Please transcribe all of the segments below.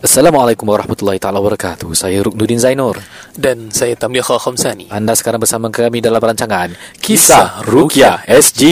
Assalamualaikum warahmatullahi taala wabarakatuh. Saya Ruknuddin Zainur. Dan saya Tamliha Khamsani. Anda sekarang bersama kami dalam rancangan Kisah Rukia SG.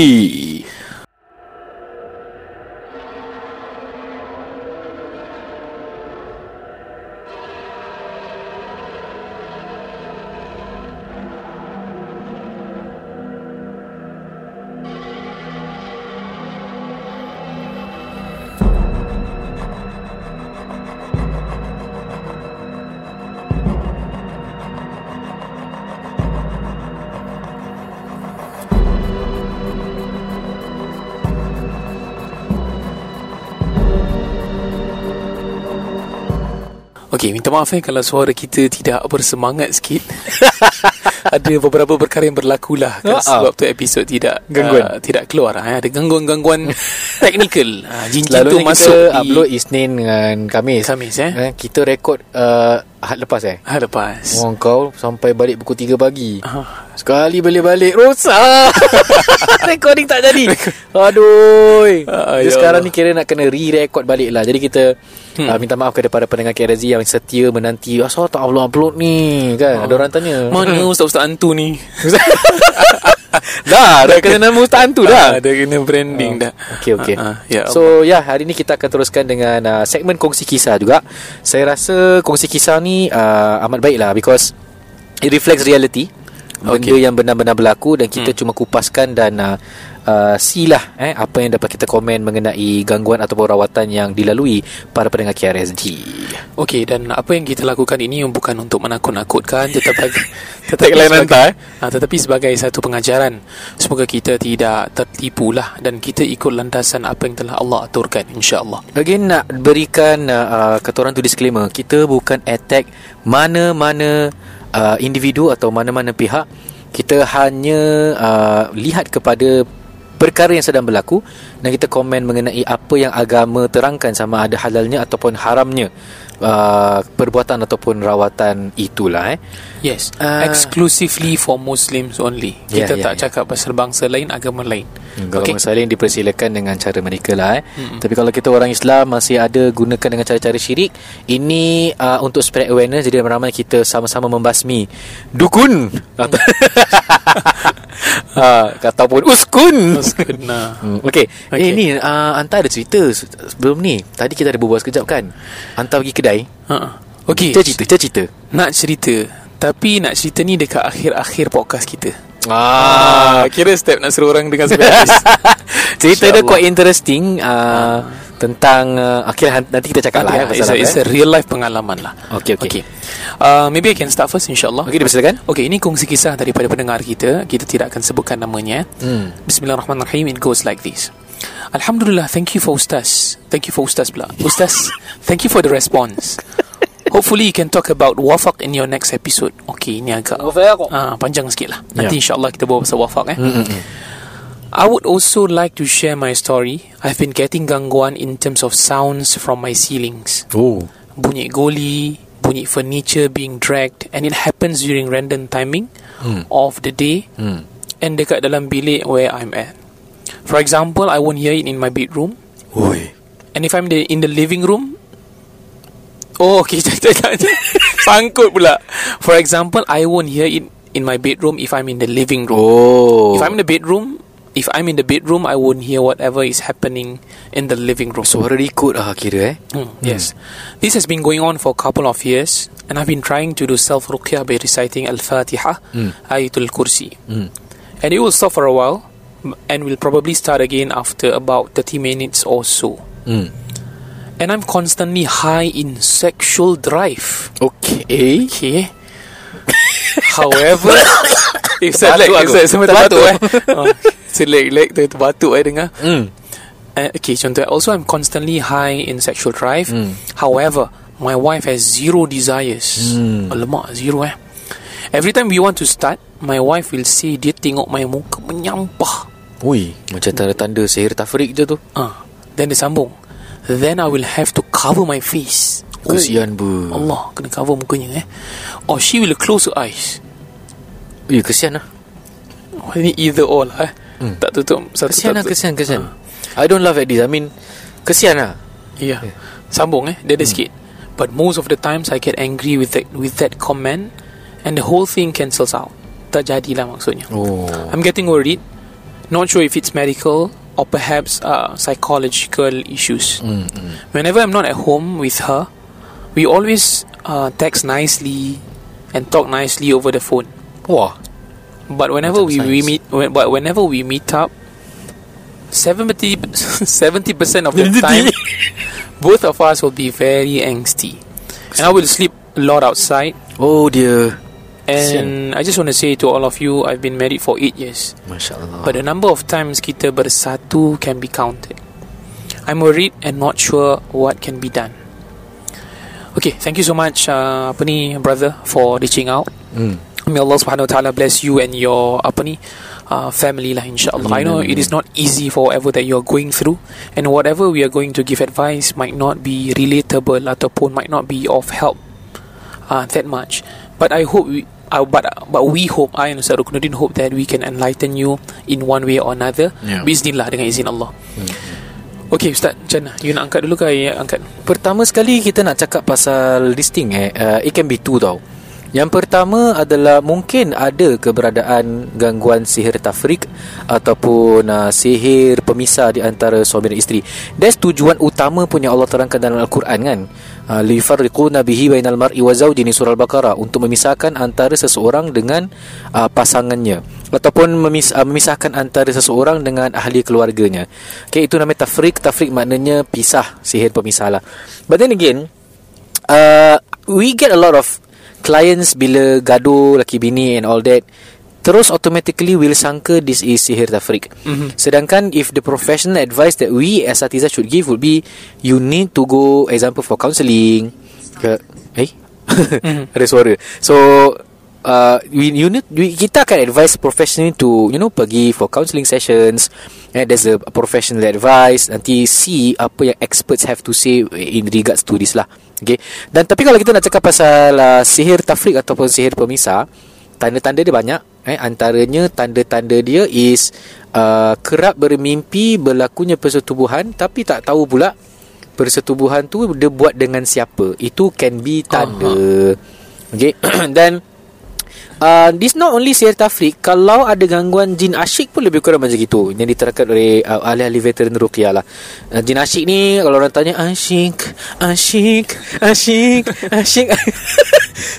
Maaf eh kalau suara kita tidak bersemangat sikit. ada beberapa perkara yang berlaku lah kan, Ha-ha. sebab tu episod tidak Gangguan. Uh, tidak keluar eh. Ada gangguan-gangguan teknikal. Uh, jin-jin tu masuk kita di upload Isnin dengan Kamis. Khamis eh. Eh, kita rekod uh, Ahad lepas eh. Ha lepas. Oh, kau sampai balik pukul 3 pagi. Ah. Sekali balik-balik rosak. Recording tak jadi. Aduh. Ah, Jadi ya sekarang Allah. ni kira nak kena re-record balik lah. Jadi kita hmm. uh, minta maaf kepada para pendengar KRZ yang setia menanti. Asal tak upload-upload ni kan. Ada orang tanya. Mana ustaz-ustaz hantu ni? dah, dah kena nama Ustaz Hantu dah. Ah, dah kena branding dah. Okey okey. Ah, ah, ya so ya hari ni kita akan teruskan dengan uh, segmen kongsi kisah juga. Saya rasa kongsi kisah ni uh, amat baik lah because it reflects reality. Benda Okey. yang benar-benar berlaku dan kita hmm. cuma kupaskan dan uh, uh, see lah eh, apa yang dapat kita komen mengenai gangguan ataupun rawatan yang dilalui para pendengar KRSG. Okey dan apa yang kita lakukan ini bukan untuk menakut-nakutkan tetapi tetapi Tagline sebagai, eh? ah, tetapi sebagai satu pengajaran semoga kita tidak tertipu lah dan kita ikut landasan apa yang telah Allah aturkan insya-Allah. Again nak berikan uh, uh, kata orang tu disclaimer Kita bukan attack mana-mana uh, individu atau mana-mana pihak Kita hanya uh, lihat kepada perkara yang sedang berlaku Dan kita komen mengenai apa yang agama terangkan sama ada halalnya ataupun haramnya uh, Perbuatan ataupun rawatan itulah eh Yes, Ah. exclusively for Muslims only. Ya, Kita ya, tak ya. cakap pasal bangsa lain, agama lain. Hmm, Kalau okay. Okey. masalah yang dipersilakan dengan cara mereka lah eh. Mm-hmm. Tapi kalau kita orang Islam masih ada gunakan dengan cara-cara syirik, ini uh, untuk spread awareness jadi ramai kita sama-sama membasmi dukun atau ha, ataupun uskun. Nah. Hmm, okay. okay. Okey. Eh, ni uh, Anta ada cerita se- sebelum ni. Tadi kita ada berbual sekejap kan. Anta pergi kedai. Ha. Okey. Cerita cerita, cerita cerita. Nak cerita, tapi nak cerita ni dekat akhir-akhir podcast kita. Ah, kira step nak suruh orang sampai habis. cerita dia quite interesting uh, tentang uh, okay, nanti kita cakap lah Okay, eh, it's, pasal a, it's eh. a real life pengalaman lah. Okay, okay. okay. Uh, maybe I can start first insyaAllah. Okey, dipersilakan. Okay, ini kongsi kisah daripada pendengar kita. Kita tidak akan sebutkan namanya. Hmm. Bismillahirrahmanirrahim. It goes like this. Alhamdulillah, thank you for Ustaz. Thank you for Ustaz pula. Ustaz, thank you for the response. Hopefully you can talk about wafak in your next episode. Okay, ini agak ah, panjang sikit lah. Nanti insyaAllah kita bawa pasal wafak eh. Mm-mm. I would also like to share my story. I've been getting gangguan in terms of sounds from my ceilings. Oh. Bunyi goli, bunyi furniture being dragged and it happens during random timing Hmm. of the day Hmm. and dekat dalam bilik where I'm at. For example, I won't hear it in my bedroom Oi. and if I'm the, in the living room Oh, okay, tak, tak, tak, tak. Sangkut pula. For example, I won't hear it in my bedroom if I'm in the living room. Oh. If I'm in the bedroom, if I'm in the bedroom, I won't hear whatever is happening in the living room. Suara ikut lah kira eh. Mm, yes. This has been going on for a couple of years, and I've been trying to do self ruqyah by reciting Al Fatiha, Mm. Ayatul Kursi. Hmm. And it will stop for a while, and will probably start again after about 30 minutes or so. Hmm. And I'm constantly high in sexual drive. Okay. Okay. However, if saya like, aku. saya sampai Terbatuk, terbatuk eh. Oh, like, like tu terbatuk eh dengar. Hmm. Uh, okay, contoh. Also, I'm constantly high in sexual drive. Hmm. However, my wife has zero desires. Hmm. Alamak, zero eh. Every time we want to start, my wife will say dia tengok my muka menyampah. Ui, macam tanda-tanda sihir tafrik je tu. Ah, then dia sambung. Then I will have to cover my face. Kesian ber. Oh, Allah, kena cover mukanya eh. Or she will close her eyes. Ya, kesian lah. Oh, ini either or lah eh. Hmm. Tak tutup satu Kesian lah, kesian, kesian. I don't laugh at this. I mean, kesian lah. Ya. Sambung eh. Dia ada Hmm. sikit. But most of the times I get angry with that with that comment and the whole thing cancels out. Tak jadilah maksudnya. Oh. I'm getting worried. Not sure if it's medical or perhaps uh, psychological issues. Mm, mm. Whenever I'm not at home with her, we always uh, text nicely and talk nicely over the phone. Wah. But whenever we, we meet, when, but whenever we meet up, 70 percent of the time, both of us will be very angsty, and I will sleep a lot outside. Oh dear. And I just want to say to all of you, I've been married for eight years, Masya Allah. but the number of times kita bersatu can be counted. I'm worried and not sure what can be done. Okay, thank you so much, uh, apa ni, brother, for reaching out. mm. May Allah subhanahu wa ta'ala bless you and your apa ni uh, family lah insyaAllah I know it is not easy for whatever that you are going through and whatever we are going to give advice might not be relatable ataupun might not be of help uh, that much but I hope we uh, but but we hope I and Ustaz Rukunuddin hope that we can enlighten you in one way or another Yeah. Bismillah dengan izin Allah Okay Ustaz Macam mana You nak angkat dulu ke I angkat Pertama sekali kita nak cakap pasal this thing eh. Uh, it can be two tau. Yang pertama adalah mungkin ada keberadaan gangguan sihir tafrik ataupun uh, sihir pemisah di antara suami dan isteri. That's tujuan utama punya Allah terangkan dalam Al-Quran kan. Uh, lifarriquna bihi bainal mar'i wa zawjini surah Al-Baqarah untuk memisahkan antara seseorang dengan uh, pasangannya ataupun memis- uh, memisahkan antara seseorang dengan ahli keluarganya. Okay, itu namanya tafrik. Tafrik maknanya pisah, sihir pemisah lah. But then again, uh, we get a lot of clients bila gaduh laki bini and all that terus automatically will sangka this is sihir tafrik. Mhm. Sedangkan if the professional advice that we as Atiza should give would be you need to go example for counselling ke eh Mhm. ada suara. So uh, we, you need, we, kita akan advise professionally to you know pergi for counselling sessions and there's a professional advice nanti see apa yang experts have to say in regards to this lah okay dan tapi kalau kita nak cakap pasal uh, sihir tafrik ataupun sihir pemisah tanda-tanda dia banyak eh. Antaranya tanda-tanda dia is uh, kerap bermimpi berlakunya persetubuhan tapi tak tahu pula persetubuhan tu dia buat dengan siapa. Itu can be tanda. Okay dan Uh, this not only sihir tafrik Kalau ada gangguan jin asyik pun lebih kurang macam itu Yang diterangkan oleh uh, ahli-ahli veteran Ruqyah lah. Uh, Jin asyik ni Kalau orang tanya Asyik Asyik Asyik Asyik.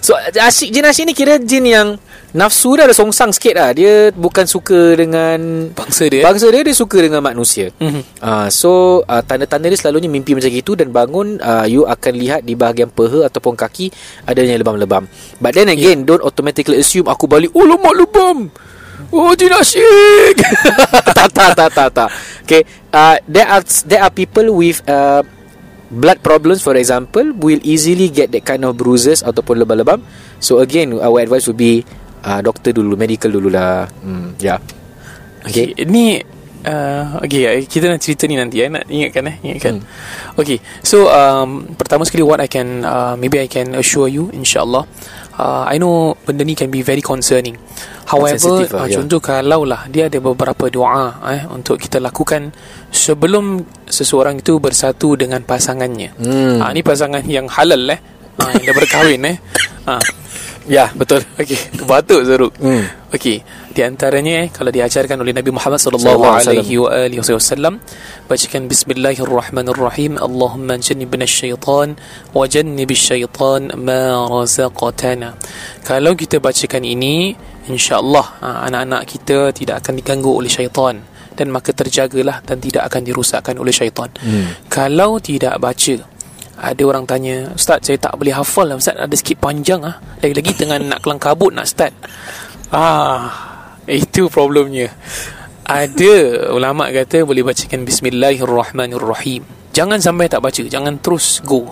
So asyik jin asyik ni kira jin yang Nafsu dia ada songsang sikit lah Dia bukan suka dengan Bangsa dia Bangsa dia dia suka dengan manusia Mhm. Uh, so uh, tanda-tanda dia selalunya mimpi macam itu dan bangun uh, you akan lihat di bahagian peha ataupun kaki adanya lebam-lebam. But then again yeah. don't automatically assume aku balik oh lemak lebam. Oh jin asyik. tak tak tak tak tak. Okay, uh, there are there are people with uh, blood problems for example will easily get that kind of bruises ataupun lebam-lebam. So again our advice would be uh, doktor dulu, medical dululah. Hmm, yeah. Okay. okay. Ni uh, Okay Kita nak cerita ni nanti eh. Nak ingatkan eh Ingatkan hmm. Okay So um, Pertama sekali What I can uh, Maybe I can assure you InsyaAllah uh, I know Benda ni can be very concerning However Sensitive lah, uh, ya. Contoh kalau lah Dia ada beberapa doa eh, Untuk kita lakukan Sebelum Seseorang itu bersatu Dengan pasangannya Hmm. uh, Ni pasangan yang halal eh uh, Yang dah berkahwin eh uh, Ya, betul. Okay Batuk Zaruk Hmm. Okey, di antaranya eh, kalau diajarkan oleh Nabi Muhammad sallallahu alaihi wa alihi wasallam bacakan bismillahirrahmanirrahim Allahumma jannibna syaitan wa jannibish syaitan ma razaqtana. Kalau kita bacakan ini insyaallah ha, anak-anak kita tidak akan diganggu oleh syaitan dan maka terjagalah dan tidak akan dirosakkan oleh syaitan. Hmm. Kalau tidak baca ada orang tanya Ustaz saya tak boleh hafal lah Ustaz ada sikit panjang ah. Lagi-lagi tengah nak kelang kabut nak start Ah, itu problemnya. Ada ulama kata boleh bacakan bismillahirrahmanirrahim. Jangan sampai tak baca, jangan terus go.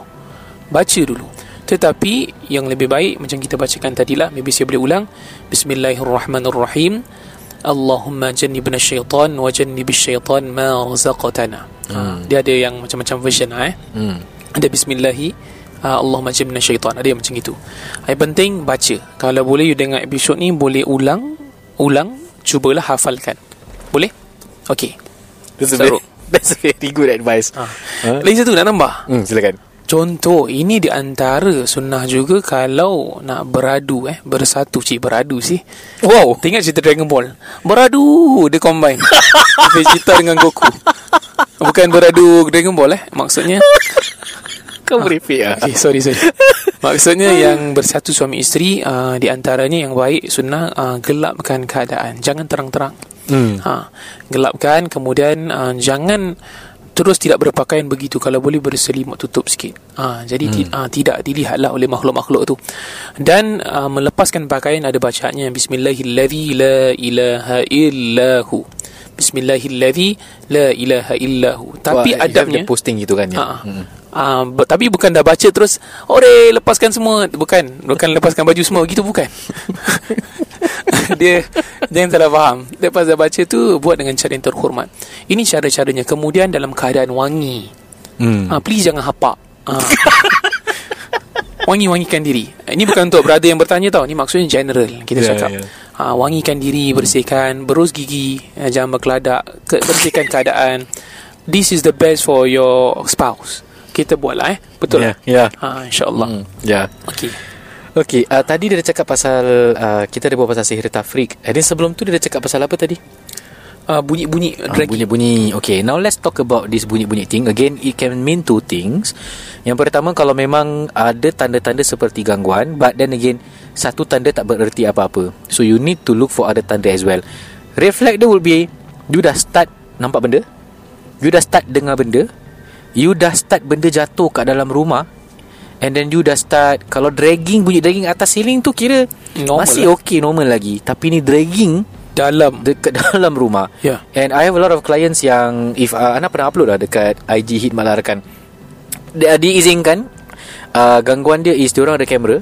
Baca dulu. Tetapi yang lebih baik macam kita bacakan tadilah, maybe saya boleh ulang. Bismillahirrahmanirrahim. Allahumma jannibna syaitan wa jannibish syaitan ma razaqtana. Ha, dia ada yang macam-macam version ah, eh. Hmm. Ada bismillahi uh, Allahumma jibna syaitan. Ada yang macam itu Yang penting baca. Kalau boleh you dengar episod ni Boleh ulang Ulang Cubalah hafalkan. Boleh? Okey. That's very, that's a very good advice. ha. Ha? Lagi satu nak tambah Hmm, silakan. Contoh Ini di antara Sunnah juga Kalau nak beradu eh Bersatu. Cik Beradu sih. Wow. Tengok cerita Dragon Ball. Beradu Dia combine. Vegeta dengan Goku. Bukan beradu Dragon Ball eh Maksudnya Kau merepek lah Okay sorry sorry. Maksudnya yang bersatu suami isteri uh, Di antaranya yang baik Sunnah uh, Gelapkan keadaan. Jangan terang-terang. Hmm. ha, Gelapkan Kemudian uh, Jangan Terus tidak berpakaian begitu. Kalau boleh berselimut tutup sikit. Ha, Jadi hmm. ti, uh, tidak dilihatlah oleh makhluk-makhluk tu. Dan uh, melepaskan pakaian Ada bacaannya Bismillahilladzi la ilaha illahu. Bismillahilladzi la ilaha illahu. Tapi Wah, adabnya posting gitu kan ya. Ha. Uh, tapi bukan dah baca terus Ore lepaskan semua. Bukan Bukan lepaskan baju semua. Gitu bukan. Dia Jangan salah faham. Lepas dah baca tu Buat dengan cara yang terhormat. Ini cara-caranya. Kemudian dalam keadaan wangi. Hmm. uh, Please jangan hapak. Uh. Wangi-wangikan diri. Ini bukan untuk brother yang bertanya tau. Ini maksudnya general Kita Ya, cakap. ya. uh, Wangikan diri Bersihkan Berus gigi uh, Jangan berkeladak ke, Bersihkan keadaan. This is the best for your spouse Kita buatlah eh Betul Ya, lah ya. uh, InsyaAllah Hmm. Ya. Okay Okey, uh, tadi dia dah cakap pasal uh, kita ada buat pasal sihir tafrik. And then sebelum tu dia dah cakap pasal apa tadi? uh, Bunyi-bunyi Uh, bunyi-bunyi. Okay, now let's talk about this bunyi-bunyi thing. Again, it can mean two things. Yang pertama, kalau memang ada tanda-tanda seperti gangguan, but then again, satu tanda tak bererti apa-apa. So, you need to look for other tanda as well. Flag dia will be, you dah start nampak benda, you dah start dengar benda, you dah start benda jatuh kat dalam rumah, and then you dah start, kalau dragging, bunyi dragging atas ceiling tu kira Normal masih lah. okay, normal lagi. Tapi ni dragging, Dalam dekat dalam rumah. Ya. And I have a lot of clients yang if uh, Ana pernah upload lah dekat IG Hit Malah Rekan. Dia diizinkan uh, gangguan dia is orang ada kamera.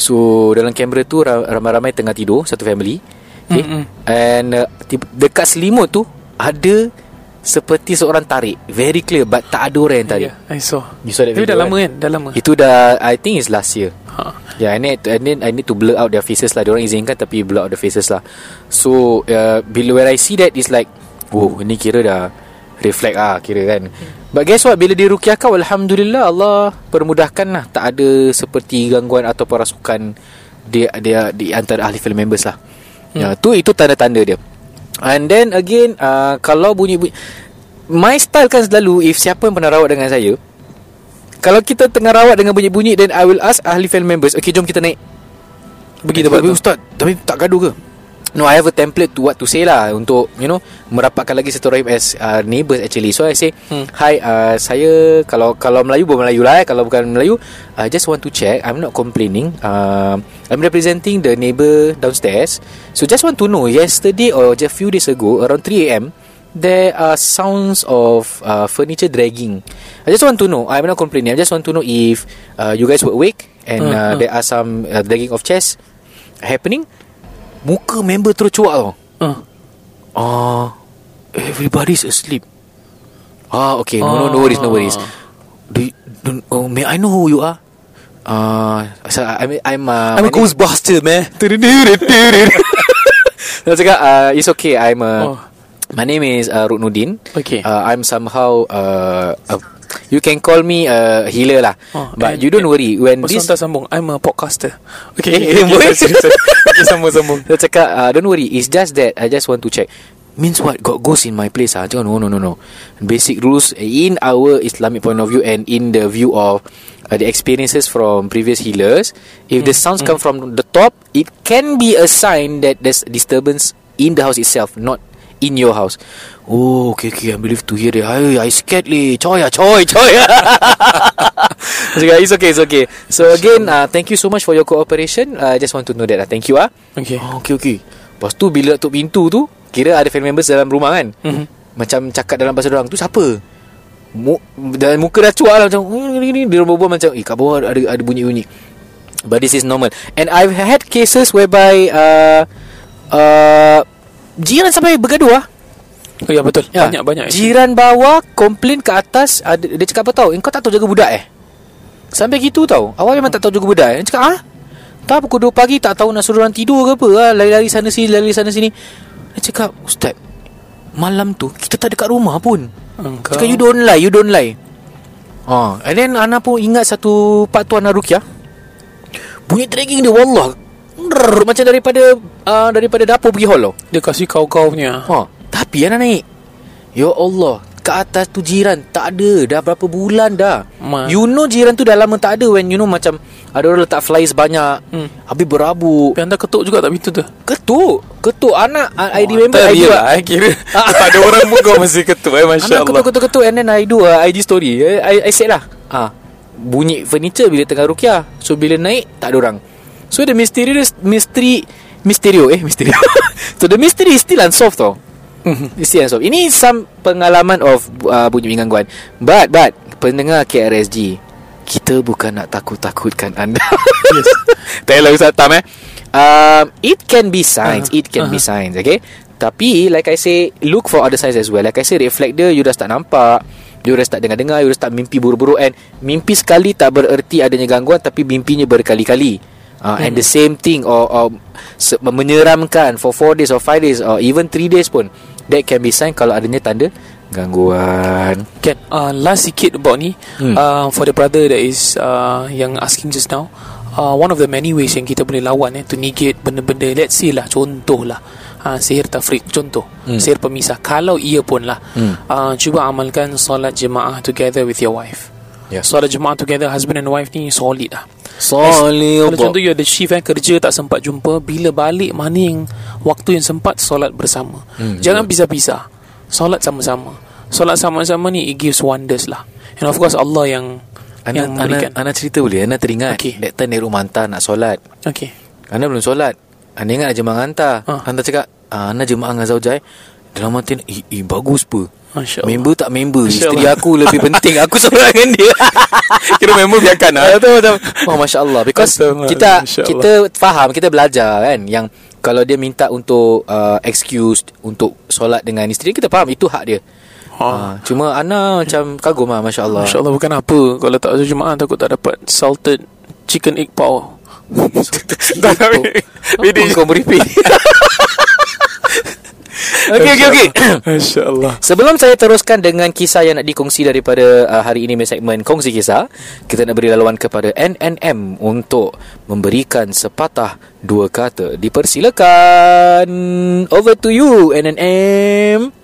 So dalam kamera tu ra- ramai-ramai tengah tidur satu family. Okay. And uh, dekat selimut tu ada seperti seorang tarik. Very clear but tak ada orang yang tarik. yeah, I saw You saw that Tapi video, dah lama kan? kan Dah lama Itu dah I think is last year. ha. Yeah, I need, I need I need to blur out their faces lah. Diorang izinkan tapi blur out the faces lah. So uh, bila when I see that is like, oh ini kira dah reflect ah kira kan. But guess what? Bila dirukiahkan, alhamdulillah Allah permudahkan lah. Tak ada seperti gangguan atau perasukan dia dia di antara ahli film members lah. Hmm. Ya, tu itu tanda-tanda dia. And then again, uh, kalau bunyi-bunyi My style kan selalu If siapa yang pernah rawat dengan saya Kalau kita tengah rawat dengan bunyi-bunyi Then I will ask ahli family members Okay jom kita naik. Pergi tempat Tapi Ustaz Tapi tak gaduh ke No I have a template to what to say lah Untuk you know Merapatkan lagi satu rahim As uh, neighbours actually So I say Hmm. Hi uh, Saya Kalau kalau Melayu Buat Melayu lah eh. Kalau bukan Melayu I just want to check I'm not complaining uh, I'm representing the neighbour downstairs So just want to know Yesterday or just few days ago Around 3am There are sounds of uh, furniture dragging. I just want to know. I'm not complaining. I just want to know if uh, you guys were awake and Uh, uh, uh. there are some uh, dragging of chairs happening. Muka member terus cuak tau. uh. Ah, everybody's asleep. Ah, okay. No, no, no worries, no worries. Do, you, do oh, may I know who you are? Uh, so I'm I'm uh, I'm a Ghostbuster man Dia cakap uh, It's okay I'm uh, Oh. My name is uh, Ruknudin Okay. uh, I'm somehow uh, uh, You can call me uh, healer lah Oh, But and- you don't worry When Oh, this sebentar sambung I'm a podcaster Okay, eh, okay, okay sambung sambung Dia cakap uh, Don't worry It's just that I just want to check. Means what? Got ghost in my place ah? Cakap no no no no. Basic rules In our Islamic point of view And in the view of uh, The experiences from previous healers If the sounds come from the top It can be a sign That there's disturbance In the house itself Not in your house Oh okay okay I believe to hear that I, I scared leh Choy ah choy choy cakap it's okay it's okay So again uh, Thank you so much for your cooperation uh, I just want to know that lah. Thank you ah Okay Oh, okay, okay. Lepas tu bila tutup pintu tu, kira ada family members dalam rumah kan. Mhm. Macam cakap dalam bahasa orang tu siapa? Mu, dan muka dah cuak lah macam "Hmm, ni ni dia berbual macam eh kat bawah ada ada bunyi-bunyi. But this is normal. And I've had cases whereby uh, uh, jiran sampai bergaduh ah. Oh ya betul. Banyak banyak Jiran bawah komplain ke atas ada, Dia cakap apa tau? Engkau tak tahu jaga budak eh? Sampai gitu tau. Awal memang tak tahu jaga budak eh? Dia cakap ah Tak pukul 2 pagi Tak tahu nak suruh orang tidur ke apa ah, Lari-lari sana sini Lari sana sini. Dia cakap Ustaz Malam tu Kita tak ada kat rumah pun. Engkau. Cakap you don't lie You don't lie. Ha, and then Ana pun ingat satu part tu Ana Rukia. Bunyi tracking dia wallah. Rrr, macam daripada uh, daripada dapur pergi hall tau. Dia kasih kau-kau punya. Ha, tapi Ana naik. Ya Allah, ke atas tu jiran tak ada dah berapa bulan dah. Ma. You know jiran tu dah lama tak ada when you know macam ada orang letak flyers banyak. Hmm. Habis berabuk. Tapi anda ketuk juga tak pintu tu? Ketuk, ketuk anak I, I remember I do. Lah, I kira. tak ada orang pun kau mesti ketuk eh, Masya Anak Allah. ketuk-ketuk-ketuk And then I do a IG story I, I, I said lah ah, Bunyi furniture bila tengah rukiah So bila naik Tak ada orang So the mysterious Mystery Mysterio Eh mysterio. So the mystery is still unsolved tau Mhm. It's still unsolved. Ini some pengalaman of uh, Bunyi gangguan But But Pendengar KRSG Kita bukan nak takut-takutkan anda. Yes. Tak lah Ustaz. Tam eh. Um, It can be signs. Uh, It can be uh-huh. signs Okay? Tapi like I say Look for other signs as well. Like I say reflector You dah start nampak. You dah start dengar-dengar You dah start mimpi buruk-buruk. And mimpi sekali tak bererti adanya gangguan Tapi mimpinya berkali-kali uh, And the same thing Or, or se- menyeramkan For 4 days or 5 days Or even 3 days pun That can be sign Kalau adanya tanda Gangguan Can uh, Last sikit about ni Hmm. uh, For the brother that is uh, Yang asking just now uh, One of the many ways Yang kita boleh lawan eh, To negate benda-benda Let's say lah Contoh lah uh, Sihir tafrik Contoh Hmm. Sihir pemisah Kalau ia pun lah Hmm. uh, Cuba amalkan Solat jemaah Together with your wife Ya. Solat jemaah together Husband and wife ni Solid lah Solid Kalau contoh you ada shift eh, Kerja tak sempat jumpa Bila balik Mana yang Waktu yang sempat Solat bersama. Hmm, Jangan pisah-pisah Solat sama-sama. Solat sama-sama ni It gives wonders lah. And of course Allah yang Ana, Yang Ana, memberikan Ana cerita boleh? Ana teringat Okey. That time rumah hantar nak solat. Okay Ana belum solat. Ana ingat nak jemaah hantar Ah. Hantar cakap ah, Ana jemaah dengan Zaujai Dalam hati eh, eh bagus apa Masya Allah Member tak member Masya Isteri Allah. aku lebih penting Aku solat dengan dia Kira member biarkan lah Betul betul Oh Masya Allah Because Betul, kita Masya Allah. Kita faham Kita belajar kan Yang Kalau dia minta untuk uh, Excuse Untuk solat dengan isteri Kita faham Itu hak dia ha. Ah, Cuma Ana macam Kagum lah Masya Allah Masya Allah bukan apa Kalau tak ada jemaah Takut tak dapat Salted Chicken egg paw Tak Apa kau meripik Okay okay okay Masya Allah Sebelum saya teruskan dengan kisah yang nak dikongsi daripada uh, hari ini punya segmen Kongsi Kisah Kita nak beri laluan kepada NNM untuk memberikan sepatah dua kata. Dipersilakan. Over to you NNM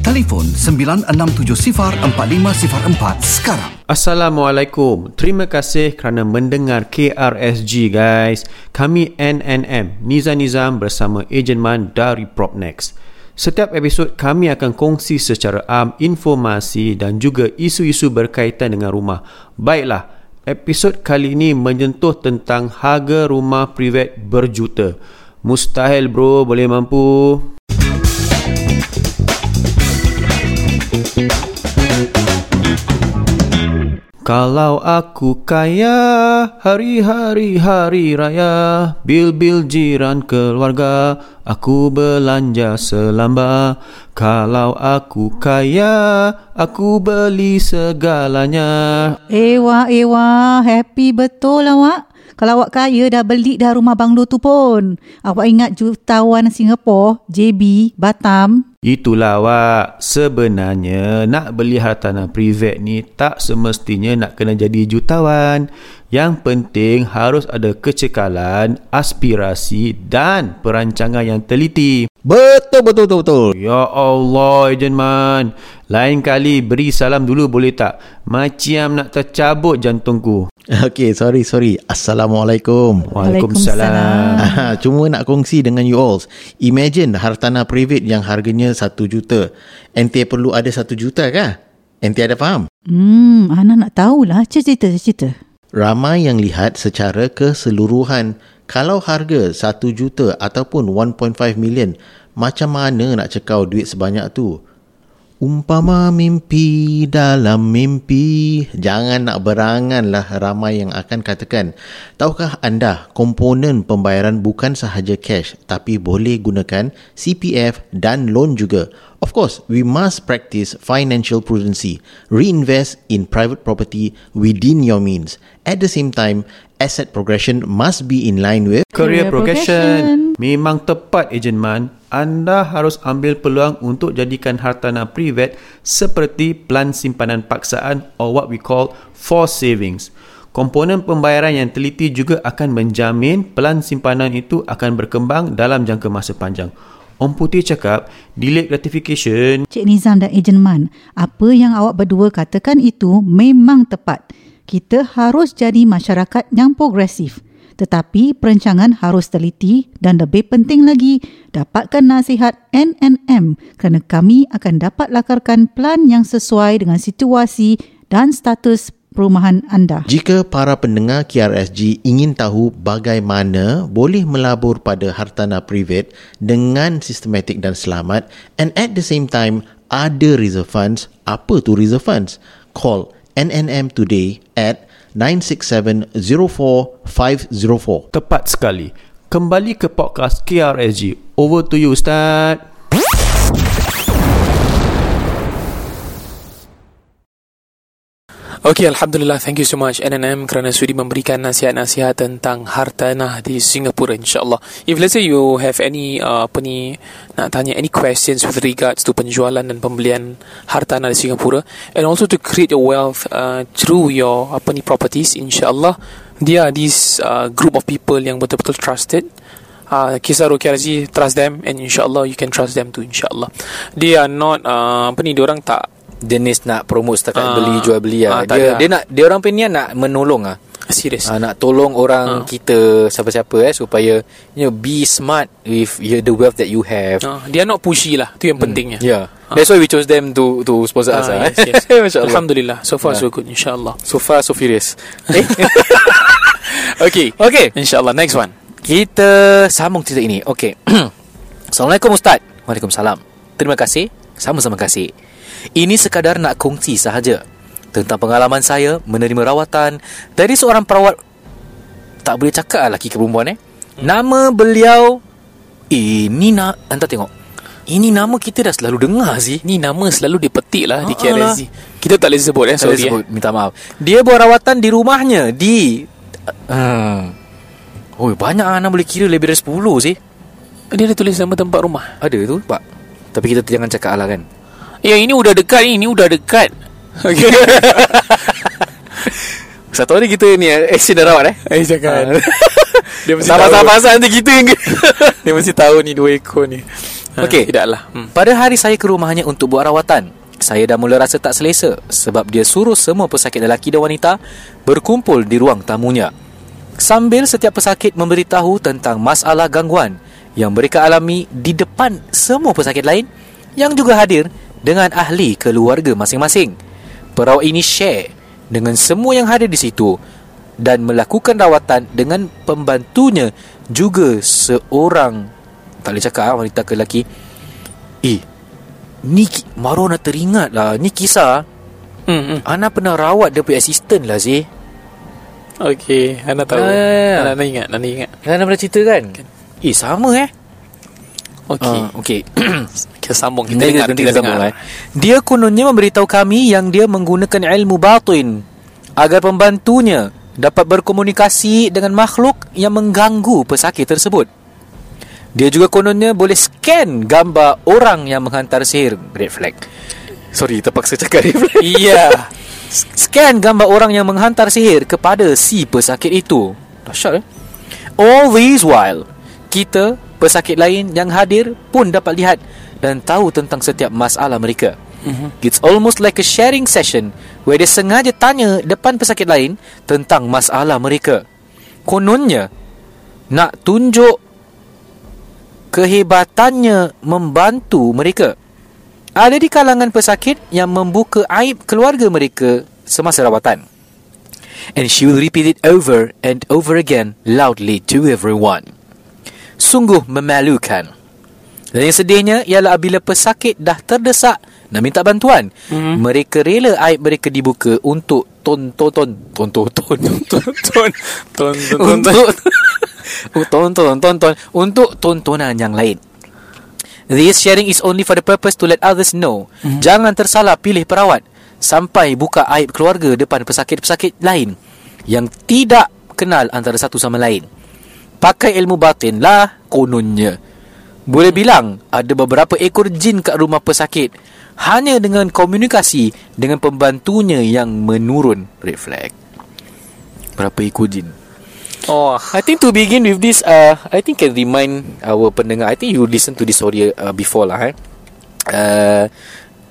Telefon 96704504 sekarang. Assalamualaikum. Terima kasih kerana mendengar KRSG guys. Kami NNM Nizam Nizam bersama Ejen Man dari Propnex. Setiap episod kami akan kongsi secara am informasi dan juga isu-isu berkaitan dengan rumah. Baiklah, episod kali ini menyentuh tentang harga rumah privat berjuta. Mustahil bro, boleh mampu. Kalau aku kaya hari-hari hari raya bil-bil jiran keluarga aku belanja selamba kalau aku kaya aku beli segalanya Ewa, ewa, happy betul awak. Kalau awak kaya dah beli dah rumah banglo tu pun. Awak ingat jutawan Singapura, JB, Batam. Itulah awak Sebenarnya Nak beli hartanah privat ni Tak semestinya nak kena jadi jutawan Yang penting harus ada kecekalan Aspirasi dan perancangan yang teliti Betul betul betul betul. Ya Allah Ejen Man Lain kali beri salam dulu boleh tak Macam nak tercabut jantungku Okay, sorry sorry. Assalamualaikum. Waalaikumsalam Cuma nak kongsi dengan you all. Imagine hartanah private yang harganya 1 juta. Ente perlu ada 1 juta kah? Ente ada faham? Hmm, Ana nak tahulah. Cerita, cerita. Ramai yang lihat secara keseluruhan. Kalau harga 1 juta ataupun 1.5 million, macam mana nak cekau duit sebanyak tu? Umpama mimpi dalam mimpi Jangan nak beranganlah ramai yang akan katakan Tahukah anda komponen pembayaran bukan sahaja cash Tapi boleh gunakan CPF dan loan juga Of course, we must practice financial prudency Reinvest in private property within your means At the same time, asset progression must be in line with Career Career progression. Memang tepat Ejen Man. Anda harus ambil peluang untuk jadikan hartanah privat seperti pelan simpanan paksaan or what we call forced savings. Komponen pembayaran yang teliti juga akan menjamin pelan simpanan itu akan berkembang dalam jangka masa panjang. Om Putih cakap, delayed gratification Cik Nizam dan Ejen Man, apa yang awak berdua katakan itu memang tepat. Kita harus jadi masyarakat yang progresif. Tetapi perancangan harus teliti dan lebih penting lagi, dapatkan nasihat NNM kerana kami akan dapat lakarkan plan yang sesuai dengan situasi dan status perumahan anda. Jika para pendengar KRSG ingin tahu bagaimana boleh melabur pada hartanah privat dengan sistematik dan selamat and at the same time ada reserve funds, apa tu reserve funds? Call NNM today at 967-04-504. tepat sekali. Kembali ke podcast KRSG. Over to you Ustaz. Okay, Alhamdulillah. Thank you so much NNM kerana sudi memberikan nasihat-nasihat tentang hartanah di Singapura insyaAllah. If let's say you have any uh, apa ni nak tanya any questions with regards to penjualan dan pembelian hartanah di Singapura and also to create your wealth uh, through your apa ni properties insyaAllah dia are this uh, group of people yang betul-betul trusted uh, kisah Rukia Razi trust them and insyaAllah you can trust them too insyaAllah they are not uh, apa ni diorang tak Jenis nak promote setakat Ah. beli jual beli Ah, lah. tak dia ada. dia nak dia orang punya nak menolong ah. serius Ah, nak tolong orang Ah. kita siapa-siapa eh supaya you know be smart with you, the wealth that you have. uh, dia not pushy lah tu yang pentingnya Yeah. That's why we chose them to to sponsor us. Ah, ah, yes, yes. Masya-Allah. Alhamdulillah So far Yeah. so good InsyaAllah So far so furious. Eh? Okay okay. InsyaAllah next one Kita sambung cerita ini. Okey. Assalamualaikum Ustaz. Waalaikumsalam. Terima kasih. Sama-sama kasih. Ini sekadar nak kongsi sahaja tentang pengalaman saya menerima rawatan dari seorang perawat tak boleh cakap lah lelaki ke perempuan eh. Nama beliau ini nak anda tengok. Ini nama kita dah selalu dengar sih. Ni nama selalu dipetik lah Di Ah, KRSG Kita tak boleh sebut eh Sorry sebut, minta maaf. Dia buat rawatan di rumahnya di uh, Oh, banyak lah nama boleh kira lebih dari 10 sih. eh. Dia ada tulis nama tempat rumah Ada tu, Pak. Tapi kita jangan cakap lah kan. Ya ini udah dekat ni Ini udah dekat Okay Satu hari kita ni eh, action dah rawat eh. Eh jangan Dia mesti Sama-sama tahu pasal nanti kita yang Dia mesti tahu ni Dua ekor ni Ah, Okey. Tidaklah hmm. Pada hari saya ke rumahnya untuk buat rawatan, saya dah mula rasa tak selesa sebab dia suruh semua pesakit lelaki dan wanita berkumpul di ruang tamunya. Sambil setiap pesakit memberitahu tentang masalah gangguan yang mereka alami di depan semua pesakit lain yang juga hadir dengan ahli keluarga masing-masing. Perawat ini share dengan semua yang hadir di situ dan melakukan rawatan dengan pembantunya juga seorang. Tak boleh cakap ah, wanita ke lelaki. Eh Ni ki- Maru nak teringat lah. Ni kisah. Hmm, hmm. Ana pernah rawat dia punya assistant lah Zee. Okay Anda tahu. Ya. Anda, anda ingat Anda ingat. Ana pernah cerita kan. Eh sama eh Okay Ah, Okay Kita sambung Kita dengar nanti Kita kita sambung dengar eh. Dia kononnya memberitahu kami Yang dia menggunakan ilmu batin Agar pembantunya Dapat berkomunikasi dengan makhluk Yang mengganggu pesakit tersebut. Dia juga kononnya boleh scan gambar orang yang menghantar sihir. Red flag. Sorry terpaksa cakap red flag. Iya Scan gambar orang yang menghantar sihir kepada si pesakit itu. Dahsyat eh? All this while, kita, pesakit lain yang hadir pun dapat lihat dan tahu tentang setiap masalah mereka. Mm-hmm. It's almost like a sharing session where dia sengaja tanya depan pesakit lain tentang masalah mereka. Kononnya, nak tunjuk kehebatannya membantu mereka. Ada di kalangan pesakit yang membuka aib keluarga mereka semasa rawatan. And she will repeat it over and over again loudly to everyone. Sungguh memalukan. Dan yang sedihnya ialah bila pesakit dah terdesak nak minta bantuan. Mm-hmm. Mereka rela aib mereka dibuka untuk ton ton ton ton ton ton Ton ton ton ton ton. tonton tonton untuk tontonan yang lain. This sharing is only for the purpose to let others know. Mm-hmm. Jangan tersalah pilih perawat sampai buka aib keluarga depan pesakit-pesakit lain yang tidak kenal antara satu sama lain. Pakai ilmu batin lah kononnya. Boleh bilang ada beberapa ekor jin kat rumah pesakit hanya dengan komunikasi dengan pembantunya yang menurun. Red flag. Berapa ekor jin? Oh, I think to begin with this, uh, I think can remind our pendengar. I think you listen to this story uh, before lah. Eh. Uh,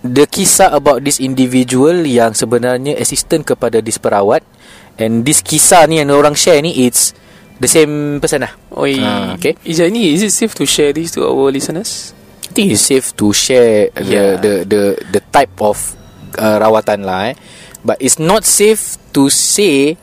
the kisah about this individual yang sebenarnya assistant kepada this perawat and this kisah ni yang orang share ni it's the same person lah. Oi. Ah, okay. Ija ni is it safe to share this to our listeners? I think it's safe to share Yeah. the, the the the type of uh, rawatan lah. Eh. But it's not safe to say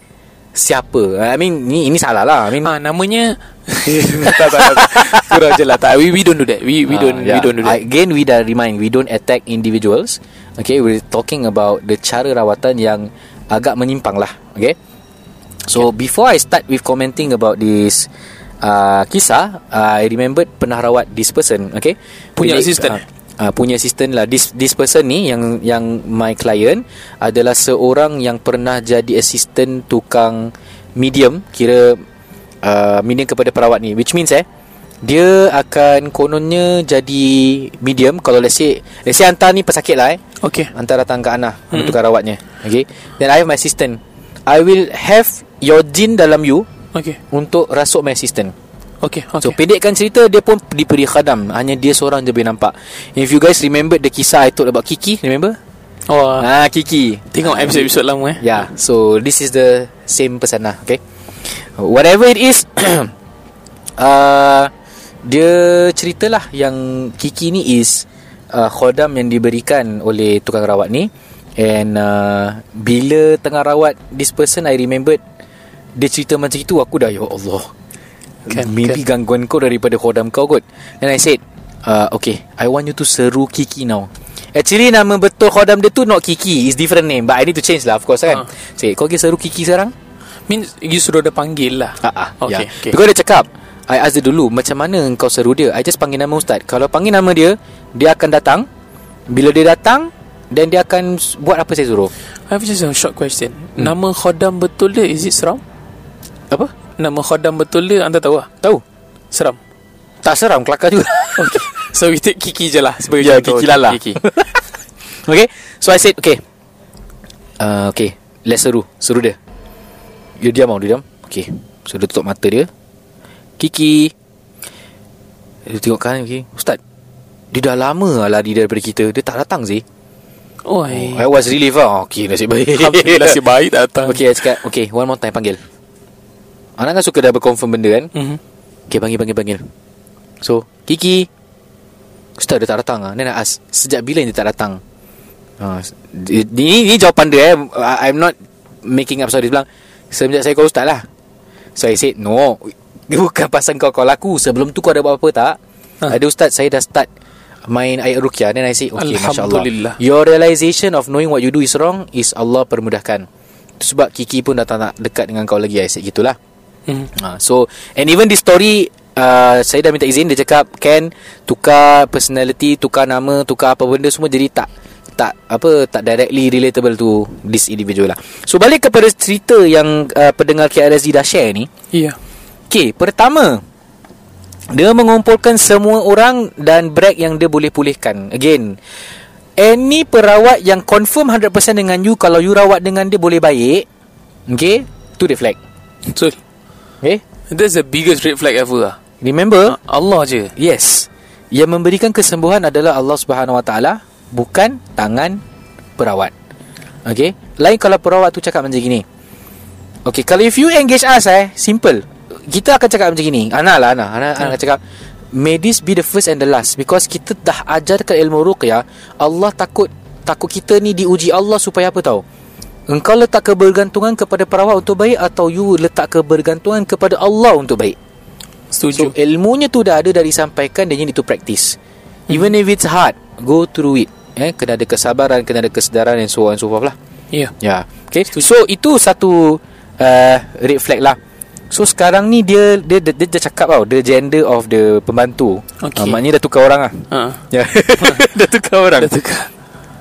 siapa. I mean ni ini salah lah. I mean Ah, namanya tak, tak, tak, tak. Kurang je lah tak. We, we don't do that We, we Ah, don't We don't do that Again, we dah remind we don't attack individuals. Okay, we're talking about the cara rawatan yang agak menyimpang lah. Okay. So before I start with commenting about this uh, kisah, uh, I remembered pernah rawat this person. Okay. Punya Jadi, assistant? Uh, uh, punya assistant lah. This this person ni yang yang my client adalah seorang yang pernah jadi assistant tukang medium kira uh, medium kepada perawat ni which means eh dia akan kononnya jadi medium kalau let's say let's say hantar ni pesakit lah eh Okay hantar datang ke Ana hmm. tukar rawatnya okay then I have my assistant I will have your jin dalam you Okay. untuk rasuk my assistant. Okay, okay. So pendekkan cerita Dia pun diberi khadam. Hanya dia seorang je boleh nampak. If you guys remember The kisah I told about Kiki Remember? oh, Ah Kiki. Tengok episode-episode lama eh. Yeah So this is the Same person lah Okay? Whatever it is uh, Dia ceritalah Yang Kiki ni is uh, Khodam yang diberikan Oleh tukang rawat ni And uh, Bila tengah rawat This person I remembered Dia cerita macam itu Aku dah Ya Allah Kan, Maybe gangguan kau Daripada khodam kau kot Then I said uh, Okay I want you to seru Kiki now Actually nama betul khodam dia tu Not Kiki It's different name But I need to change lah Of course kan Ah. Say, kau pergi seru Kiki sekarang? Means you sudah ada panggil lah Ah, ah, Okay, yeah. okay. Because dia cakap I ask dia dulu Macam mana kau seru dia I just panggil nama ustaz Kalau panggil nama dia Dia akan datang Bila dia datang Then dia akan Buat apa saya suruh? I have just a short question. Nama khodam betul dia Is it seram? Apa? Nama khodam betul dia Anda tahu lah Tahu. Seram. Tak seram Kelakar juga. Okay. So we take Kiki je lah Sebagai contoh. Kiki Lala. Kiki. Okay. So I said Okay. Uh, Okay. Let's seru. Seru dia. You diam tau Dia diam. Okay. So dia tutup mata dia. Kiki. Dia tengok kanan okay. Ustaz Dia dah lama lah lari daripada kita. Dia tak datang sih Oh, I was relieved lah Okay nasib baik. Alhamdulillah si baik tak datang. Okay I cakap Okay one more time panggil. Anak kan suka dah berconfirm benda kan? Mm-hmm. Okay panggil panggil panggil. So Kiki Ustaz dia tak datang lah Then I ask Sejak bila dia tak datang? Ha, ini, ini jawapan dia eh. I'm not Making up sorry Dia bilang Semenjak saya call ustaz lah. So I said No Bukan pasal kau call aku. Sebelum tu kau ada buat apa tak? Ha. Ada ustaz saya dah start Main ayat rukyah Then I say Okay Masya Allah Alhamdulillah. Your realization of knowing what you do is wrong Is Allah permudahkan sebab Kiki pun dah tak nak dekat dengan kau lagi I said gitulah mm. Ha, so and even this story uh, saya dah minta izin dia cakap can tukar personality, tukar nama, tukar apa benda semua jadi tak tak apa tak directly relatable to this individual lah. So balik kepada cerita yang uh, pendengar KRSG dah share ni. Ya Okay, pertama dia mengumpulkan semua orang dan brag yang dia boleh pulihkan. Again, any perawat yang confirm 100% dengan you kalau you rawat dengan dia boleh baik, okay, tu dia flag. Betul Okay? That's the biggest red flag ever lah Remember, Allah je Yes. Yang memberikan kesembuhan adalah Allah Subhanahu Wa Taala, bukan tangan perawat. Okay? Lain kalau perawat tu cakap macam gini. Okay, kalau if you engage us eh, simple. Kita akan cakap macam gini. Ana lah Ana. Ana, Ana akan cakap May this be the first and the last Because kita dah ajarkan ilmu ruqyah Allah takut Takut kita ni diuji Allah supaya apa tahu Engkau letak kebergantungan kepada perawat untuk baik Atau you letak kebergantungan kepada Allah untuk baik Setuju So ilmunya tu dah ada dah disampaikan Dan you need to practice Even if it's hard Go through it eh kena ada kesabaran kena ada kesedaran and so on and so forth lah Ya Ya. Okay. So itu satu uh, red flag lah. So sekarang ni dia dia dia, dia, dia cakap tau the gender of the pembantu. Okay. Uh, maknanya dah tukar orang lah. ha. Ya. dah tukar orang. Dah tukar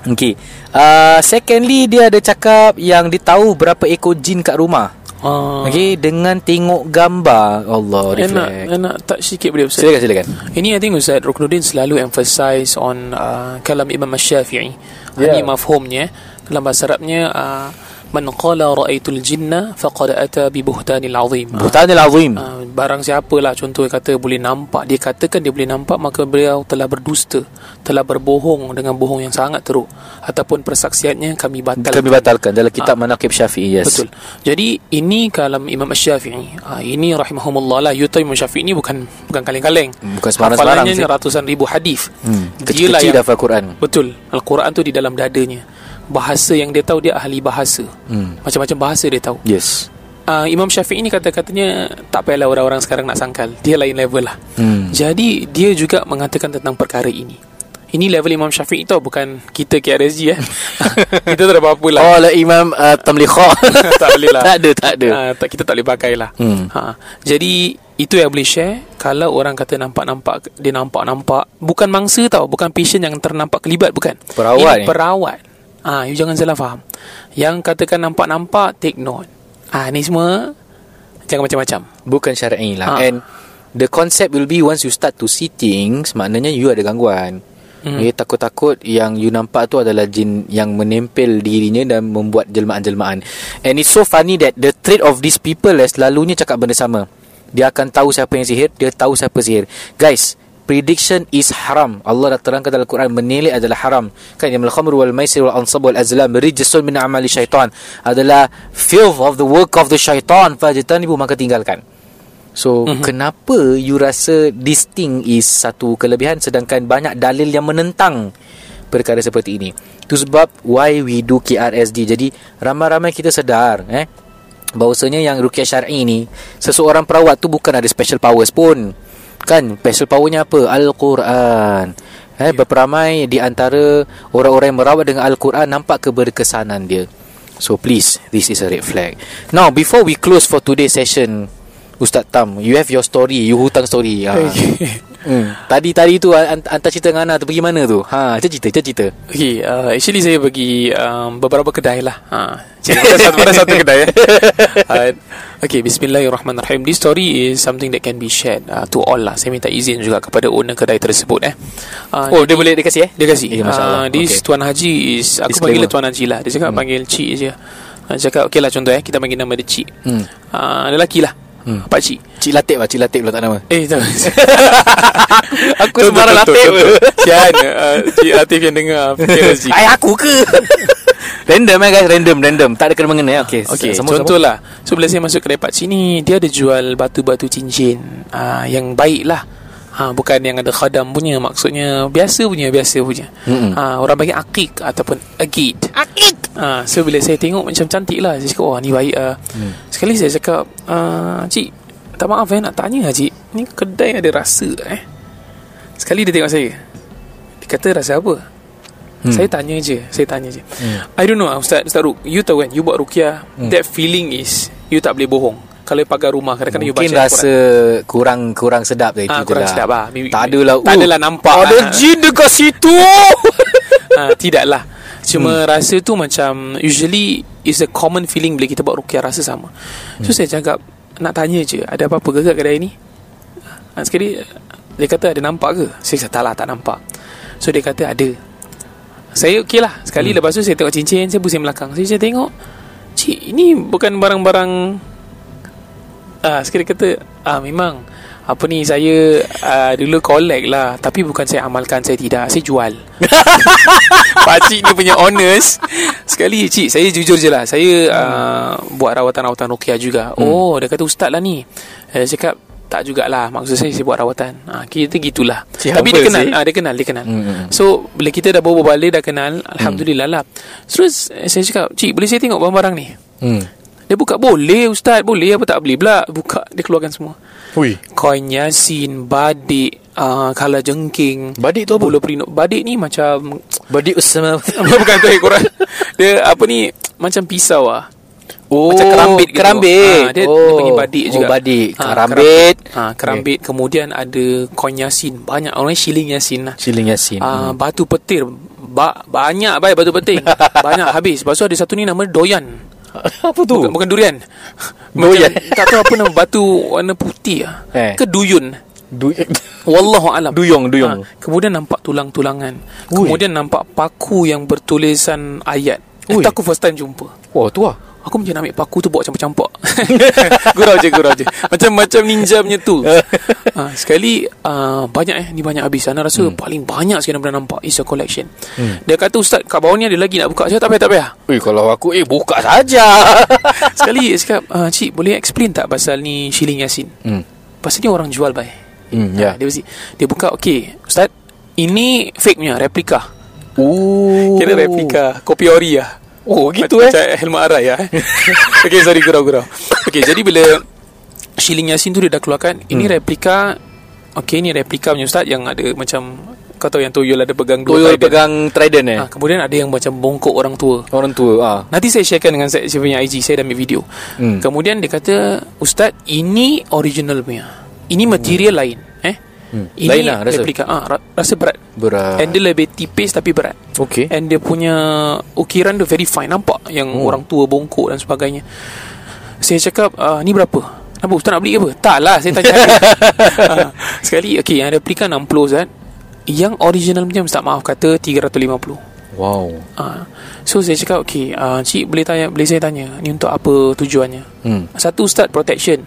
Okay. Uh, secondly dia ada cakap yang dia tahu berapa ekor jin kat rumah. Ah. Okay dengan tengok gambar Allah reflect. saya nak touch sikit boleh Ustaz Silakan silakan. Ini I think Ustaz Ruknuddin selalu emphasize on uh, kalam Imam Syafi'i. Yeah. Ini mafhumnya dalam bahasa Arabnya uh, man qala ra'aitul jinna faqad ata bi buhtanil azim. Ah, Buhtanil azim. Uh, barang siapa lah contoh kata boleh nampak dia katakan dia boleh nampak maka beliau telah berdusta telah berbohong dengan bohong yang sangat teruk ataupun persaksiannya kami batalkan Kami batalkan dalam kitab Manaqib Syafi'i yes. Betul. Jadi ini kalam Imam Syafi'i. Ha, ini rahimahumullah lah. You tahu Imam Syafi'i ni bukan bukan kaleng-kaleng. Bukan sembarang-sembarang Hafalannya ratusan ribu hadis. Hmm. Kecil-kecil dah hafal Quran. Betul. Al-Quran tu di dalam dadanya. Bahasa yang dia tahu dia ahli bahasa. Hmm. Macam-macam bahasa dia tahu. Yes. Uh, Imam Syafi'i ni kata-katanya tak payahlah orang-orang sekarang nak sangkal. Dia lain level lah. Hmm. Jadi dia juga mengatakan tentang perkara ini. Ini level Imam Syafi'i tau bukan kita KRSG eh. kita tak ada apa-apa lah. Oh, lah Imam uh, Tamliqa. tak boleh lah tak ada, tak ada. uh, tak, Kita tak boleh pakai lah Hmm. ha. Jadi Itu yang boleh share Kalau orang kata nampak-nampak Dia nampak-nampak Bukan mangsa tau Bukan patient yang ternampak kelibat Bukan Perawat Ini ni. perawat Ah, You jangan salah faham Yang katakan nampak-nampak Take note Ah, Ni semua Jangan macam-macam Bukan syar'i lah Ha. And The concept will be Once you start to see things Maknanya you ada gangguan Hmm. hmm. takut-takut yang you nampak tu adalah jin yang menempel dirinya dan membuat jelmaan-jelmaan. And it's so funny that the trait of these people eh, selalunya cakap benda sama. Dia akan tahu siapa yang sihir, dia tahu siapa sihir. Guys, prediction is haram. Allah dah terangkan dalam Quran menilai adalah haram. Kan yang al-khamr wal maisir wal ansab wal azlam rijsun min amali syaitan adalah filth of the work of the syaitan fajtanibu maka tinggalkan. So mm-hmm. kenapa you rasa this thing is satu kelebihan sedangkan banyak dalil yang menentang perkara seperti ini. Itu sebab why we do KRSD. Jadi ramai-ramai kita sedar eh bahawasanya yang rukyah syar'i ni seseorang perawat tu bukan ada special powers pun. Kan special powernya apa? Al-Quran. Eh berperamai di antara orang-orang yang merawat dengan Al-Quran nampak keberkesanan dia. So please this is a red flag. Now before we close for today's session Ustaz Tam You have your story You hutang story ha. hmm. Tadi tadi tu ant- Hantar cerita dengan Ana tu Pergi mana tu ha, Cerita cerita cerita Okay, uh, actually saya pergi um, beberapa kedai lah. Ha, jadi pada satu, pada satu kedai. Eh. Uh, okay, Bismillahirrahmanirrahim. This story is something that can be shared uh, to all lah. Saya minta izin juga kepada owner kedai tersebut. Eh. Uh, Oh dia boleh dia kasih eh Dia kasih Eh, Allah. uh, This Okay. Tuan Haji is Aku Disclaimer. panggil dia Tuan Haji lah Dia cakap hmm. panggil Cik je uh, Cakap okay lah contoh eh Kita panggil nama dia Cik Hmm. uh, Lelaki lah Hmm. Pak Cik. Cik Latif lah Cik Latif lah tak nama. Eh tak. Aku sembarang Latif. Sian uh, Cik Latif yang dengar Fikir Ay aku ke? Random eh guys Random random. Tak ada kena mengena Okay, Okay, sama- sama- contohlah. So bila saya masuk kedai Pak Cik ni Dia ada jual batu-batu cincin. Uh, Yang baik lah Ha, bukan yang ada khadam punya Maksudnya Biasa punya Biasa punya. Ha, Orang panggil akik Ataupun agid. Akik ha, So bila saya tengok Macam cantik lah Saya cakap Wah ni baik lah Hmm. Sekali saya cakap uh, Cik Tak maaf eh Nak tanya lah cik. Ni kedai ada rasa eh. Sekali dia tengok saya Dia kata rasa apa? Hmm. Saya tanya je Saya tanya je. I don't know ah, Ustaz Ustaz Ruk You tahu kan You buat rukyah Hmm. That feeling is You tak boleh bohong Kalau you pagar rumah Kadang-kadang you Mungkin baca rasa kurang kurang sedap dari Ah, kita kurang lah. sedap lah. Maybe- Tak adalah tak oh, adalah nampak Ada lah. jin dekat situ. Ha, Tidaklah Cuma hmm. rasa tu macam Usually Is a common feeling Bila kita buat rukyah Rasa sama. So saya cakap Nak tanya je Ada apa-apa ke kat kedai ni? Ha, Sekali Dia kata ada nampak ke? Saya kata tak lah tak nampak. So dia kata ada. Saya okey lah. Sekali hmm. lepas tu saya tengok cincin Saya pusing belakang. Saya, saya tengok Cik ini bukan barang-barang Ah, sekali kata ah memang apa ni saya uh, dulu collect lah. Tapi bukan saya amalkan saya tidak. Saya jual. Pakcik ni punya honest. Sekali cik Saya jujur je lah. Saya uh, Buat rawatan-rawatan rukyah juga. Hmm. Oh dia kata ustaz lah ni. Eh, Saya cakap Tak jugalah. Maksud saya saya buat rawatan. Ha, Kita gitulah. Cik Tapi dia kenal. ha, Dia kenal Dia kenal. Hmm. So Bila kita dah bawa balik Dah kenal Alhamdulillah lah. Terus eh, saya cakap Cik boleh saya tengok barang-barang ni? Hmm. Dia buka Boleh ustaz Boleh apa tak boleh pula. Buka Dia keluarkan semua. Ui. Koin Yasin Badik uh, Kala jengking. Badik tu apa? Bulu perinuk. Badik ni macam Badik Usama. Bukan tu Quran Dia apa ni Macam pisau lah Oh Macam kerambit gitu. Kerambit. Ah, dia, oh. dia panggil badik juga. Oh badik. Ah, Kerambit. Ah, kerambit. Kemudian ada Koin Yasin Banyak orang shilling Yasin lah. Siling Yasin Ah, Batu petir. Ba- Banyak baik batu petir. Banyak habis. Lepas tu ada satu ni nama Doyan Apa tu? Bukan, bukan durian. Macam, Tak tahu apa nama Batu warna putih lah Eh. Ke duyun Du- Wallahu alam. Duyung, duyung. Ha, kemudian nampak tulang-tulangan. Ui. Kemudian nampak paku yang bertulisan ayat. Ui. Itu aku first time jumpa. Wah tu lah Aku macam nak ambil paku tu bawa campak-campak. gurau je, gurau je. Macam macam ninja punya tu. ha, sekali uh, banyak eh, ni banyak habis. Ana rasa hmm. paling banyak sekali pernah nampak is a collection. Hmm. Dia kata ustaz kat bawah ni ada lagi nak buka. Saya tak payah tak payah. Eh kalau aku Eh buka saja Sekali dia cakap, uh, cik boleh explain tak pasal ni shilling yasin? Hmm Pasal ni orang jual bai. Hmm Ha, ya dia mesti dia buka okey ustaz ini fake punya replika. Oh Kira replika kopi ori lah. Oh gitu eh Macam helmet arai lah eh. okay sorry gurau-gurau Okay jadi bila Shilling Yasin tu dia dah keluarkan Ini Hmm. replika Okay ni replika punya ustaz Yang ada macam Kau tahu yang Toyol ada pegang dua Toyol trident. pegang trident eh ha, Kemudian ada yang macam bongkok orang tua Orang tua ah. Nanti saya sharekan dengan saya, saya punya IG Saya dah ambil video Hmm. Kemudian dia kata Ustaz ini original punya Ini material lain Eh Hmm. Ini Lain lah rasa. replika ah, ra- Rasa berat. Berat. And dia lebih tipis tapi berat. Okay And dia punya ukiran dia very fine Nampak? Yang Oh. orang tua bongkok dan sebagainya. Saya cakap uh, Ni berapa? Kenapa Ustaz nak beli ke apa? Tak lah saya tanya. Uh, Sekali okay, Yang replika 60 Ustaz Yang original punya Ustaz maaf kata 350 Wow. Uh, So saya cakap Okay uh, Cik boleh tanya Boleh saya tanya? Ni untuk apa tujuannya? Hmm. Satu Ustaz protection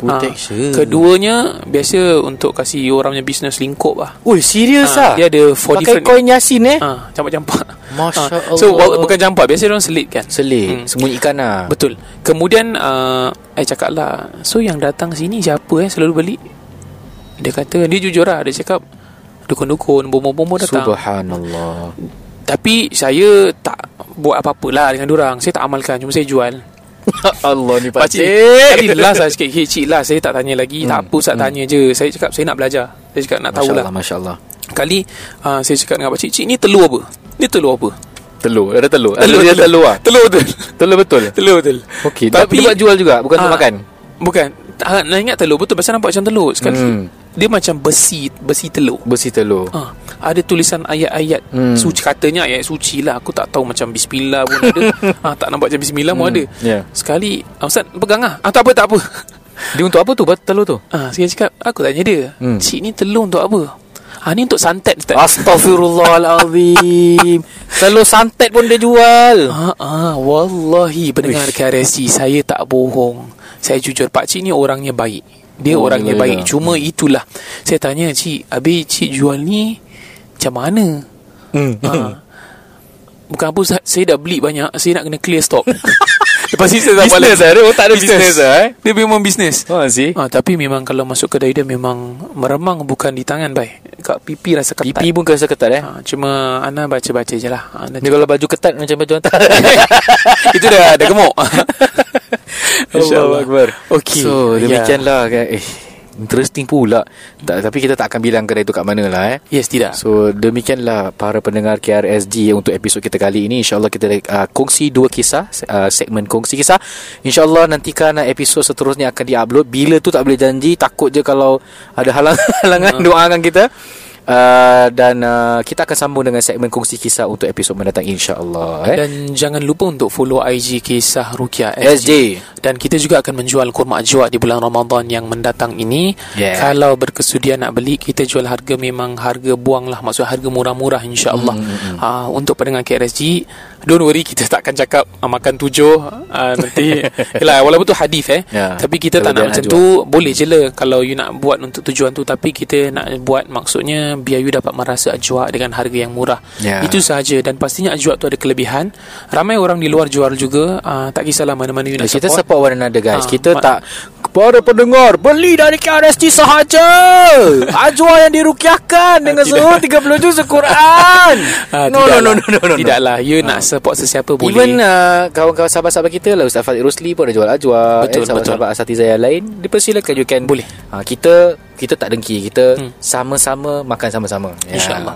Protection Ah, Keduanya Biasa untuk kasih orang punya business lingkup lah Oi serius Ah, ah Dia ada four Pakai different koin Yasin eh Ah, campak-campak. Masya Ah, So bukan campak, biasa orang selit kan. Selit Hmm. Sembunyikan lah Betul. Kemudian uh, I cakap lah, so yang datang sini siapa eh selalu beli? Dia kata dia jujur lah, dia cakap dukun-dukun, bomo-bomo datang. Subhanallah Tapi saya tak buat apa-apa lah dengan orang. Saya tak amalkan, cuma saya jual. Allah ni Pakcik. Kali last lah sikit hey, Cik last. Saya tak tanya lagi. Tak apa Ustaz tanya je. Saya cakap saya nak belajar. Saya cakap nak Masya tahulah Allah Masya Allah. Kali uh, Saya cakap dengan pakcik Cik ni telur apa? Ni telur apa? Telur Ada telur. Ada Telur, dia telur. telur lah Telur betul. Telur betul. Telur betul. Okey Tapi dia buat jual juga Bukan untuk Ah, makan? Bukan ah, Nak ingat telur Betul. Pasal nampak macam telur Sekali. Hmm. Dia macam besi Besi telur. Besi telur. Ah, Ada tulisan ayat-ayat Hmm. Suci. Katanya ayat suci lah. Aku tak tahu macam Bismillah pun ada. Ah, Tak nampak macam Bismillah pun Hmm, ada. Ya. Sekali ah, Ustaz pegang lah. Ah, Tak apa tak apa. Dia untuk apa tu Telur tu? Ah, Saya cakap Aku tanya dia Hmm. Cik ni telur untuk apa? Ah ni untuk santet Ustaz. Astaghfirullahalazim. Telur santet pun dia jual. Ah, ah, wallahi pendengar KRSG saya tak bohong. Saya jujur Pak Cik ni orangnya baik. Dia Oh, orangnya baik. yelah. Cuma itulah. Saya tanya Cik, habis Cik jual ni macam mana? Hmm. Ah. Bukan apa saya dah beli banyak, saya nak kena clear stock. Lepas ni saya tak Business balik. lah Dia tak ada business lah eh Dia memang bisnes. Oh sih Ah, tapi memang kalau masuk kedai dia memang meremang bukan di tangan baik. Kat pipi rasa ketat. Pipi pun kena ketat eh Ah, cuma Ana baca-baca je lah. Ana Dia kalau baju ketat Macam baju hantar Itu dah dah gemuk. Allah Akbar. Okey. So demikianlah kan Eh Interesting pula. Tak, Tapi kita tak akan bilang kedai tu kat mana lah eh. Yes, tidak. So demikianlah para pendengar KRSG untuk episod kita kali ini. InsyaAllah kita uh, kongsi dua kisah uh, Segmen kongsi kisah. InsyaAllah nantikan uh, episod seterusnya akan diupload. Bila tu tak boleh janji Takut je kalau ada halang-halangan Doakan kita uh, Dan uh, kita akan sambung dengan segmen kongsi kisah Untuk episod mendatang insyaAllah eh? Dan jangan lupa untuk follow IG Kisah Rukia SJ Dan kita juga akan menjual kurma ajwa di bulan Ramadan yang mendatang ini. Yeah. Kalau berkesudian nak beli, kita jual harga memang harga buang lah. Maksud harga murah-murah insyaAllah. Hmm, Uh, untuk pendengar KRSG, don't worry kita tak akan cakap uh, makan tujuh. Uh, nanti, yelah, walaupun tu hadis eh. Ya, Tapi kita tak nak macam tu. Boleh je lah kalau you nak buat untuk tujuan tu. Tapi kita nak buat maksudnya biar you dapat merasa ajwa dengan harga yang murah. Ya. Itu sahaja. Dan pastinya ajwa tu ada kelebihan. Ramai orang di luar jual juga. Uh, tak kisahlah mana-mana you nak kita support. support one another guys. Ah, kita ma- tak kepada pendengar beli dari KRSG sahaja. Ajwa yang dirukiahkan dengan suhu 30 juz Al-Quran. Ah, no, no, tidaklah. no, no, no, no, no. Tidaklah You nak support sesiapa boleh Even uh, kawan-kawan sahabat-sahabat kita lah Ustaz Fadil Rosli pun ada jual ajwa Betul, eh, Sahabat-sahabat asatiza yang lain Dipersilakan you can Boleh. uh, Kita kita tak dengki Kita Hmm. sama-sama makan sama-sama ya. InsyaAllah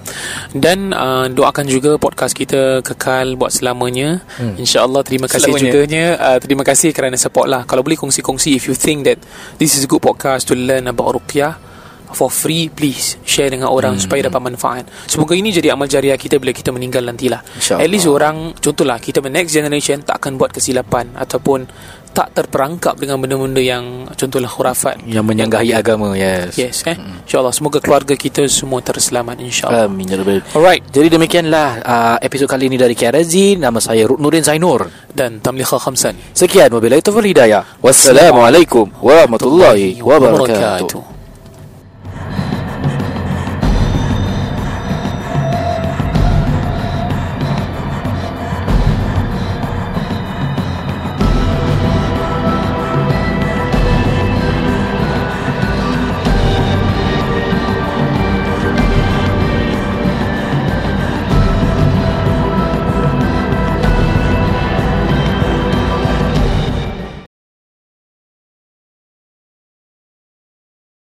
Dan uh, doakan juga podcast kita kekal buat selamanya hmm. InsyaAllah terima kasih Selamanya. juganya uh, Terima kasih kerana support lah Kalau boleh kongsi-kongsi If you think that This is a good podcast To learn about Ruqyah For free Please Share dengan orang hmm. Supaya dapat manfaat. Semoga ini jadi amal jariah kita Bila kita meninggal nantilah. InsyaAllah. At least orang Contohlah Kita next generation Tak akan buat kesilapan Ataupun Tak terperangkap Dengan benda-benda yang Contohlah khurafat. Yang menyanggahi agama Yes. Yes eh? InsyaAllah Semoga keluarga kita Semua terselamat InsyaAllah. Amin ya Rabbal Alright. Jadi demikianlah uh, episod kali ini dari KRZ Nama saya Nurin Zainur. Dan Tamliha Khamsan. Sekian wabillahi taufiq hidayah. Wassalamualaikum warahmatullahi wabarakatuh